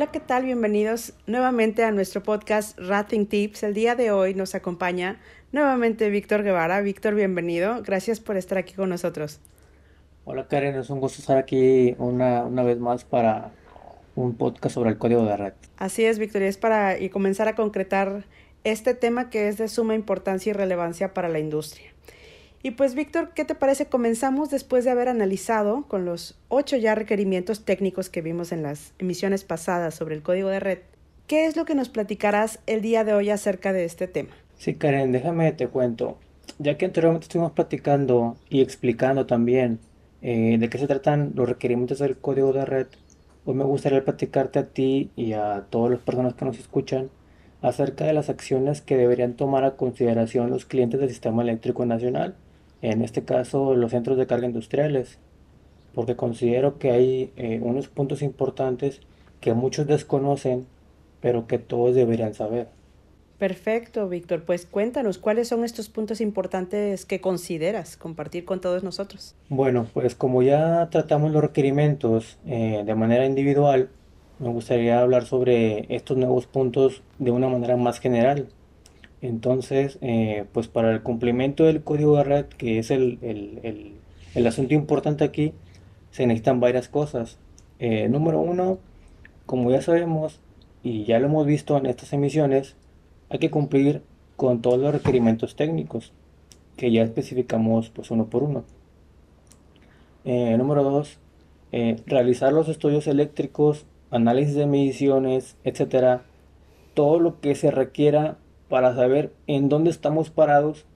Hola, ¿qué tal? Bienvenidos nuevamente a nuestro podcast Rating Tips. El día de hoy nos acompaña nuevamente Víctor Guevara. Víctor, bienvenido. Gracias por estar aquí con nosotros. Hola Karen, es un gusto estar aquí una, una vez más para un podcast sobre el código de red. Así es, Víctor, y es para y comenzar a concretar este tema que es de suma importancia y relevancia para la industria. Y pues Víctor, ¿qué te parece? Comenzamos después de haber analizado con los ocho ya requerimientos técnicos que vimos en las emisiones pasadas sobre el código de red. ¿Qué es lo que nos platicarás el día de hoy acerca de este tema? Sí, Karen, déjame te cuento. Ya que anteriormente estuvimos platicando y explicando también eh, de qué se tratan los requerimientos del código de red, hoy me gustaría platicarte a ti y a todas las personas que nos escuchan acerca de las acciones que deberían tomar a consideración los clientes del sistema eléctrico nacional en este caso los centros de carga industriales, porque considero que hay eh, unos puntos importantes que muchos desconocen, pero que todos deberían saber. Perfecto, Víctor. Pues cuéntanos, ¿cuáles son estos puntos importantes que consideras compartir con todos nosotros? Bueno, pues como ya tratamos los requerimientos eh, de manera individual, me gustaría hablar sobre estos nuevos puntos de una manera más general. Entonces, eh, pues para el cumplimiento del código de red, que es el, asunto importante aquí, se necesitan varias cosas. Eh, número uno, como ya sabemos y ya lo hemos visto en estas emisiones, hay que cumplir con todos los requerimientos técnicos que ya especificamos pues uno por uno. Eh, número dos, realizar los estudios eléctricos, análisis de mediciones, etcétera, todo lo que se requiera para saber en dónde estamos parados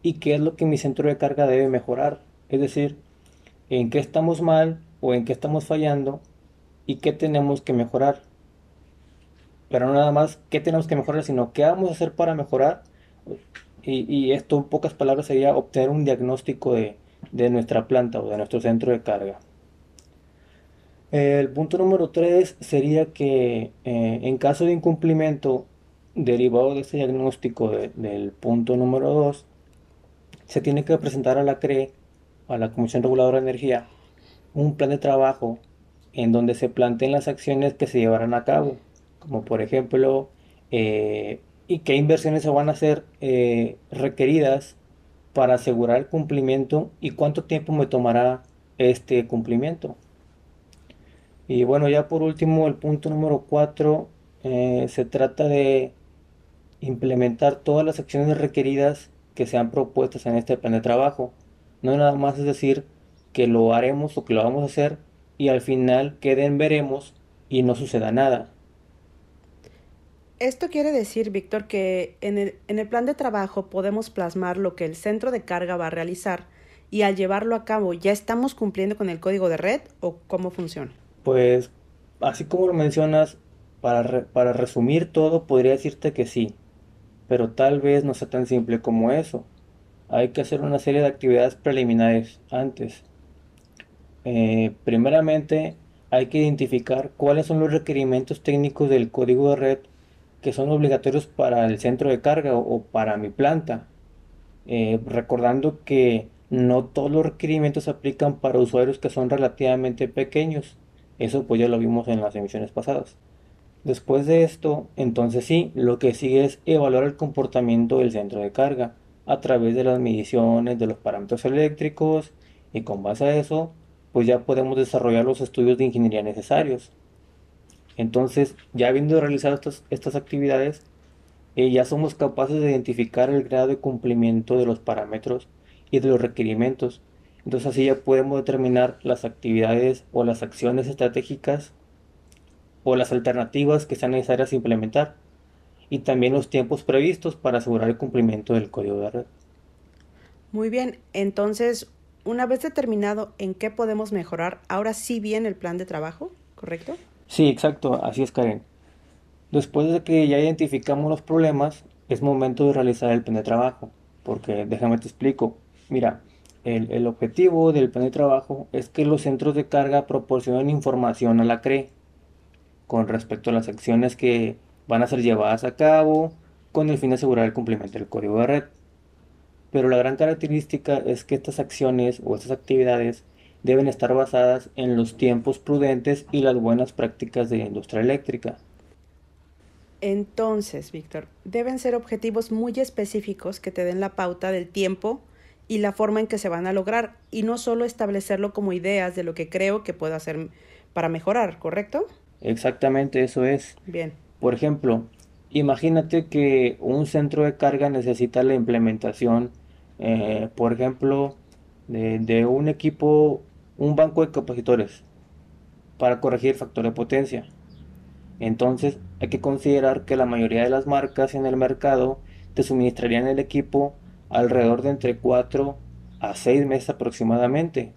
y qué es lo que mi centro de carga debe mejorar. Es decir, en qué estamos mal o en qué estamos fallando y qué tenemos que mejorar. Pero no nada más qué tenemos que mejorar, sino qué vamos a hacer para mejorar. Y, esto en pocas palabras sería obtener un diagnóstico de, nuestra planta o de nuestro centro de carga. El punto número 3 sería que eh, en caso de incumplimiento derivado de este diagnóstico del punto número 2, se tiene que presentar a la CRE, a la Comisión Reguladora de Energía, un plan de trabajo en donde se planteen las acciones que se llevarán a cabo, como por ejemplo, eh, y qué inversiones se van a hacer eh, requeridas para asegurar el cumplimiento y cuánto tiempo me tomará este cumplimiento. Y bueno, ya por último, el punto número 4 eh, se trata de implementar todas las acciones requeridas que sean propuestas en este plan de trabajo. No nada más es decir que lo haremos o que lo vamos a hacer y al final queden veremos y no suceda nada. Esto quiere decir, Víctor, que en el, en el plan de trabajo podemos plasmar lo que el centro de carga va a realizar y al llevarlo a cabo ya estamos cumpliendo con el código de red o cómo funciona. Pues así como lo mencionas, para, para resumir todo, podría decirte que sí pero tal vez no sea tan simple como eso. Hay que hacer una serie de actividades preliminares antes. Eh, primeramente, hay que identificar cuáles son los requerimientos técnicos del código de red que son obligatorios para el centro de carga o, para mi planta. Eh, recordando que no todos los requerimientos aplican para usuarios que son relativamente pequeños. Eso pues ya lo vimos en las emisiones pasadas. Después de esto, entonces sí, lo que sigue es evaluar el comportamiento del centro de carga a través de las mediciones de los parámetros eléctricos y con base a eso, pues ya podemos desarrollar los estudios de ingeniería necesarios. Entonces, ya habiendo realizado estas, estas actividades, eh, ya somos capaces de identificar el grado de cumplimiento de los parámetros y de los requerimientos. Entonces así ya podemos determinar las actividades o las acciones estratégicas o las alternativas que sean necesarias implementar y también los tiempos previstos para asegurar el cumplimiento del código de red. Muy bien, entonces, una vez determinado en qué podemos mejorar, ahora sí viene el plan de trabajo, ¿correcto? Sí, exacto, así es Karen. Después de que ya identificamos los problemas, es momento de realizar el plan de trabajo, porque déjame te explico. Mira, el, el objetivo del plan de trabajo es que los centros de carga proporcionen información a la CRE con respecto a las acciones que van a ser llevadas a cabo con el fin de asegurar el cumplimiento del código de red. Pero la gran característica es que estas acciones o estas actividades deben estar basadas en los tiempos prudentes y las buenas prácticas de la industria eléctrica. Entonces, Víctor, deben ser objetivos muy específicos que te den la pauta del tiempo y la forma en que se van a lograr y no solo establecerlo como ideas de lo que creo que puedo hacer para mejorar, ¿correcto? Exactamente, eso es. Bien. Por ejemplo, imagínate que un centro de carga necesita la implementación, eh, por ejemplo, de, de un equipo, un banco de capacitores para corregir el factor de potencia. Entonces hay que considerar que la mayoría de las marcas en el mercado te suministrarían el equipo alrededor de entre 4 a 6 meses aproximadamente.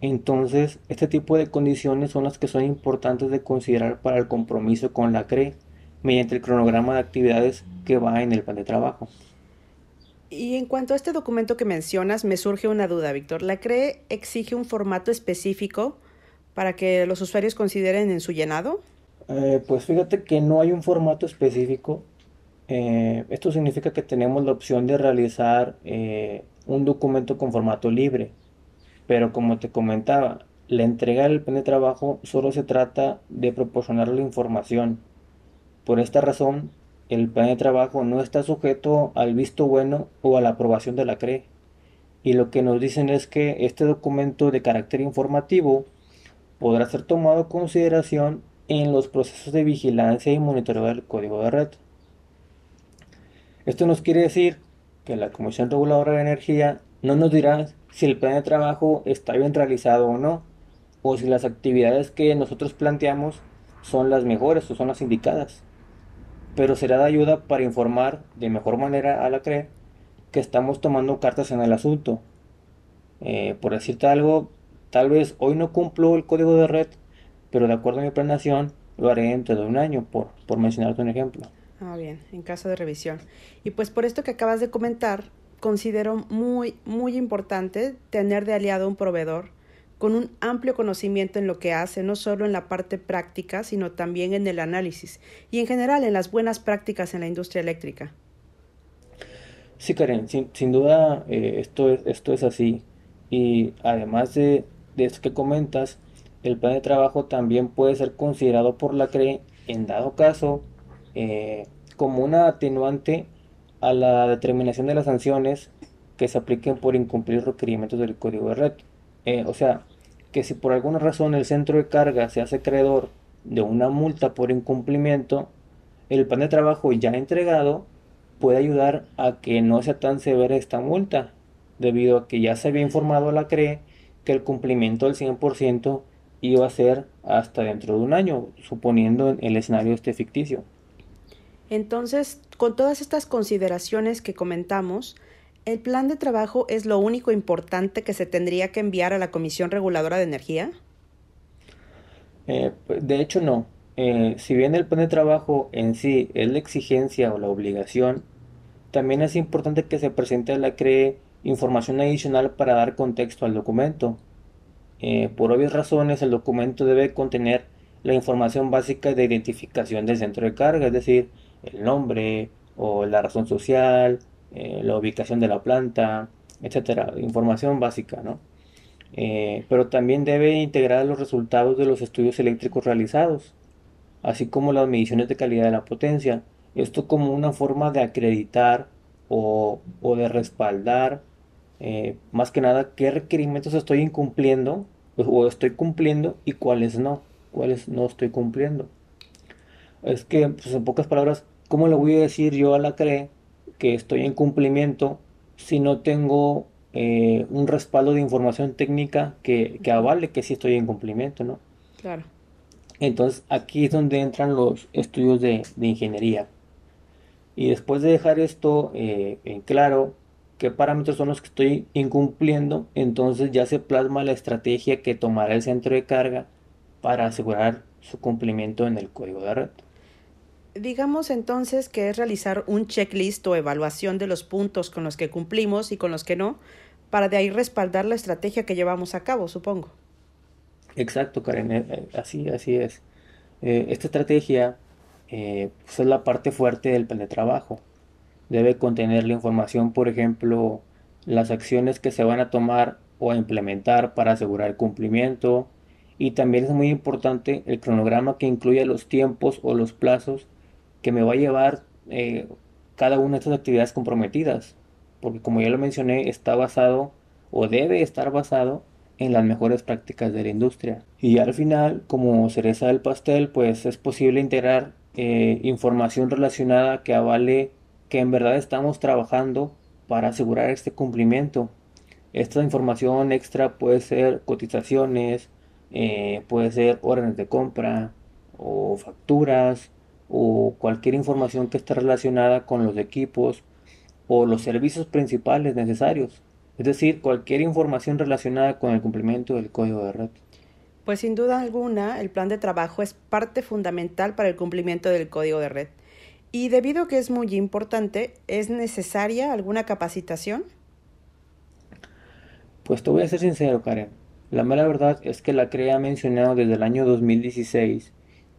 Entonces, este tipo de condiciones son las que son importantes de considerar para el compromiso con la CRE mediante el cronograma de actividades que va en el plan de trabajo. Y en cuanto a este documento que mencionas, me surge una duda, Víctor. ¿La CRE exige un formato específico para que los usuarios consideren en su llenado? Eh, pues fíjate que no hay un formato específico. Eh, esto significa que tenemos la opción de realizar eh, un documento con formato libre. Pero como te comentaba, la entrega del plan de trabajo solo se trata de proporcionar la información. Por esta razón, el plan de trabajo no está sujeto al visto bueno o a la aprobación de la CRE. Y lo que nos dicen es que este documento de carácter informativo podrá ser tomado en consideración en los procesos de vigilancia y monitoreo del código de red. Esto nos quiere decir que la Comisión Reguladora de Energía no nos dirá si el plan de trabajo está bien realizado o no, o si las actividades que nosotros planteamos son las mejores o son las indicadas, pero será de ayuda para informar de mejor manera a la CRE que estamos tomando cartas en el asunto. Eh, por decirte algo, tal vez hoy no cumplo el código de red, pero de acuerdo a mi planeación lo haré dentro de un año, por, por mencionarte un ejemplo. Ah, bien, en caso de revisión. Y pues por esto que acabas de comentar, considero muy, muy importante tener de aliado un proveedor con un amplio conocimiento en lo que hace, no solo en la parte práctica, sino también en el análisis y en general en las buenas prácticas en la industria eléctrica. Sí, Karen, sin, sin duda eh, esto, es, esto es así. Y además de, de esto que comentas, el plan de trabajo también puede ser considerado por la CRE, en dado caso, eh, como una atenuante a la determinación de las sanciones que se apliquen por incumplir requerimientos del código de red. Eh, o sea, que si por alguna razón el centro de carga se hace acreedor de una multa por incumplimiento, el plan de trabajo ya entregado puede ayudar a que no sea tan severa esta multa, debido a que ya se había informado a la CRE que el cumplimiento del 100% iba a ser hasta dentro de un año, suponiendo el escenario este ficticio. Entonces, con todas estas consideraciones que comentamos, ¿el plan de trabajo es lo único importante que se tendría que enviar a la Comisión Reguladora de Energía? Eh, pues, de hecho, no. Eh, si bien el plan de trabajo en sí es la exigencia o la obligación, también es importante que se presente a la CRE información adicional para dar contexto al documento. Eh, por obvias razones, el documento debe contener la información básica de identificación del centro de carga, es decir, el nombre o la razón social, eh, la ubicación de la planta, etcétera, información básica, ¿no? Eh, pero también debe integrar los resultados de los estudios eléctricos realizados, así como las mediciones de calidad de la potencia. Esto como una forma de acreditar o, de respaldar eh, más que nada qué requerimientos estoy incumpliendo o estoy cumpliendo y cuáles no, cuáles no estoy cumpliendo. Es que, pues en pocas palabras, ¿cómo le voy a decir yo a la CRE que estoy en cumplimiento si no tengo eh, un respaldo de información técnica que, que, avale que sí estoy en cumplimiento, ¿no? Claro. Entonces aquí es donde entran los estudios de, de ingeniería. Y después de dejar esto eh, en claro, qué parámetros son los que estoy incumpliendo, entonces ya se plasma la estrategia que tomará el centro de carga para asegurar su cumplimiento en el código de red. Digamos entonces que es realizar un checklist o evaluación de los puntos con los que cumplimos y con los que no, para de ahí respaldar la estrategia que llevamos a cabo, supongo. Exacto, Karen, eh, eh, así, así es. Eh, esta estrategia pues es la parte fuerte del plan de trabajo debe contener la información, por ejemplo, las acciones que se van a tomar o a implementar para asegurar el cumplimiento. Y también es muy importante el cronograma que incluya los tiempos o los plazos que me va a llevar eh, cada una de estas actividades comprometidas. Porque como ya lo mencioné, está basado o debe estar basado en las mejores prácticas de la industria. Y al final, como cereza del pastel, pues es posible integrar eh, información relacionada que avale que en verdad estamos trabajando para asegurar este cumplimiento. Esta información extra puede ser cotizaciones, eh, puede ser órdenes de compra o facturas o cualquier información que esté relacionada con los equipos o los servicios principales necesarios. Es decir, cualquier información relacionada con el cumplimiento del código de red. Pues sin duda alguna, el plan de trabajo es parte fundamental para el cumplimiento del código de red. Y debido a que es muy importante, ¿es necesaria alguna capacitación? Pues te voy a ser sincero, Karen. La mala verdad es que la CRE ha mencionado desde el año 2016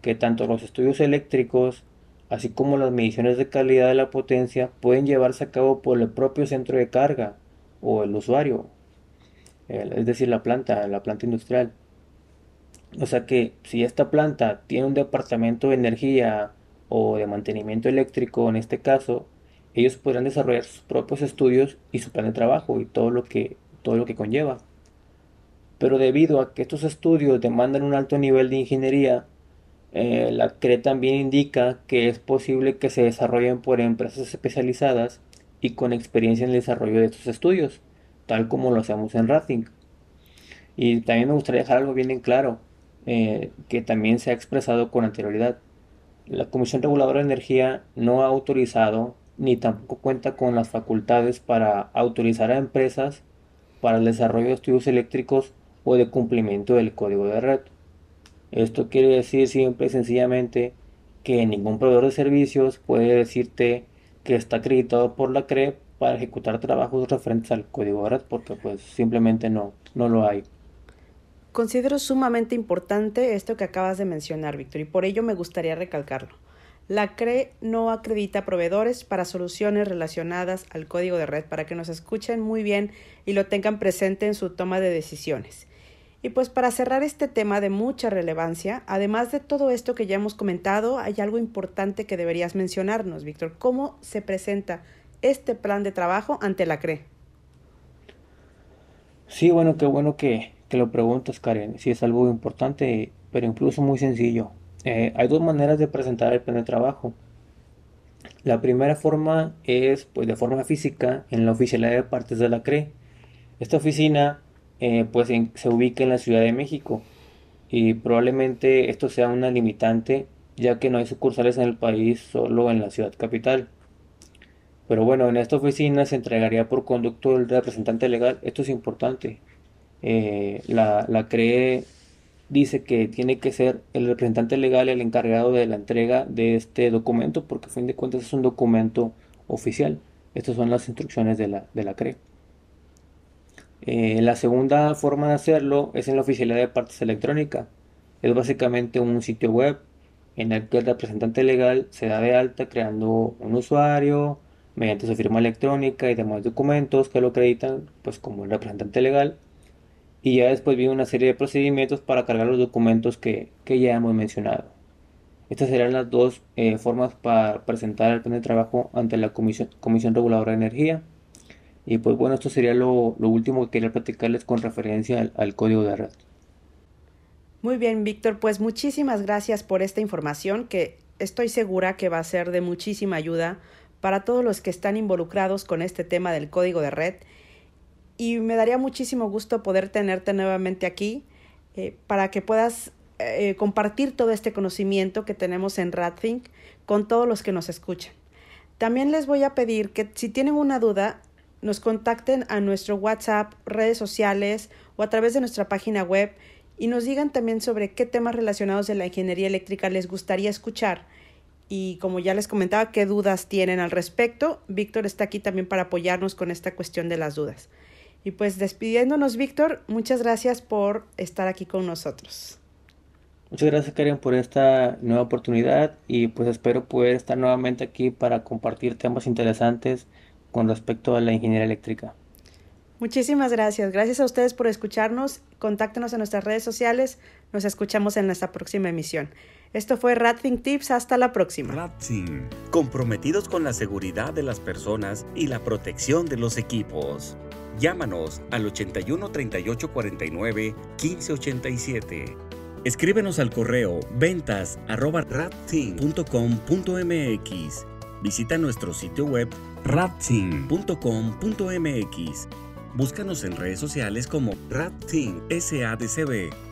que tanto los estudios eléctricos, así como las mediciones de calidad de la potencia, pueden llevarse a cabo por el propio centro de carga o el usuario, es decir, la planta, la planta industrial. O sea que si esta planta tiene un departamento de energía o de mantenimiento eléctrico, en este caso, ellos podrán desarrollar sus propios estudios y su plan de trabajo y todo lo que, todo lo que conlleva. Pero debido a que estos estudios demandan un alto nivel de ingeniería, eh, la CRE también indica que es posible que se desarrollen por empresas especializadas y con experiencia en el desarrollo de estos estudios, tal como lo hacemos en Rating. Y también me gustaría dejar algo bien en claro, eh, que también se ha expresado con anterioridad. La Comisión Reguladora de Energía no ha autorizado ni tampoco cuenta con las facultades para autorizar a empresas para el desarrollo de estudios eléctricos o de cumplimiento del código de red. Esto quiere decir siempre y sencillamente que ningún proveedor de servicios puede decirte que está acreditado por la CRE para ejecutar trabajos referentes al código de red porque pues simplemente no, no lo hay. Considero sumamente importante esto que acabas de mencionar, Víctor, y por ello me gustaría recalcarlo. La CRE no acredita proveedores para soluciones relacionadas al código de red para que nos escuchen muy bien y lo tengan presente en su toma de decisiones. Y pues para cerrar este tema de mucha relevancia, además de todo esto que ya hemos comentado, hay algo importante que deberías mencionarnos, Víctor. ¿Cómo se presenta este plan de trabajo ante la CRE? Sí, bueno, qué bueno que, lo preguntas, Karen. Sí, es algo importante, pero incluso muy sencillo. Eh, hay dos maneras de presentar el plan de trabajo. La primera forma es pues de forma física en la oficialidad de partes de la CRE. Esta oficina eh, pues se ubica en la Ciudad de México y probablemente esto sea una limitante ya que no hay sucursales en el país solo en la ciudad capital. Pero bueno, en esta oficina se entregaría por conducto el representante legal. Esto es importante. Eh, la, la CRE dice que tiene que ser el representante legal el encargado de la entrega de este documento porque a fin de cuentas es un documento oficial. Estas son las instrucciones de la, de la CRE. Eh, la segunda forma de hacerlo es en la oficialidad de partes electrónica. Es básicamente un sitio web en el que el representante legal se da de alta creando un usuario mediante su firma electrónica y demás documentos que lo acreditan pues como el representante legal y ya después viene una serie de procedimientos para cargar los documentos que, ya hemos mencionado. Estas serían las dos eh, formas para presentar el plan de trabajo ante la Comisión Reguladora de Energía. Y pues bueno, esto sería lo, último que quería platicarles con referencia al, código de red. Muy bien, Víctor, pues muchísimas gracias por esta información que estoy segura que va a ser de muchísima ayuda para todos los que están involucrados con este tema del código de red. Y me daría muchísimo gusto poder tenerte nuevamente aquí eh, para que puedas eh, compartir todo este conocimiento que tenemos en RadThink con todos los que nos escuchan. También les voy a pedir que si tienen una duda, nos contacten a nuestro WhatsApp, redes sociales o a través de nuestra página web y nos digan también sobre qué temas relacionados de la ingeniería eléctrica les gustaría escuchar. Y como ya les comentaba, qué dudas tienen al respecto. Víctor está aquí también para apoyarnos con esta cuestión de las dudas. Y pues despidiéndonos, Víctor, muchas gracias por estar aquí con nosotros. Muchas gracias, Karen, por esta nueva oportunidad y pues espero poder estar nuevamente aquí para compartir temas interesantes con respecto a la ingeniería eléctrica. Muchísimas gracias. Gracias a ustedes por escucharnos. Contáctenos en nuestras redes sociales. Nos escuchamos en nuestra próxima emisión. Esto fue RadThink Tips. Hasta la próxima. RadThink, comprometidos con la seguridad de las personas y la protección de los equipos. Llámanos al 81 38 49 15 87. Escríbenos al correo ventas arroba Visita nuestro sitio web radthing.com.mx. Búscanos en redes sociales como RadThing SADCB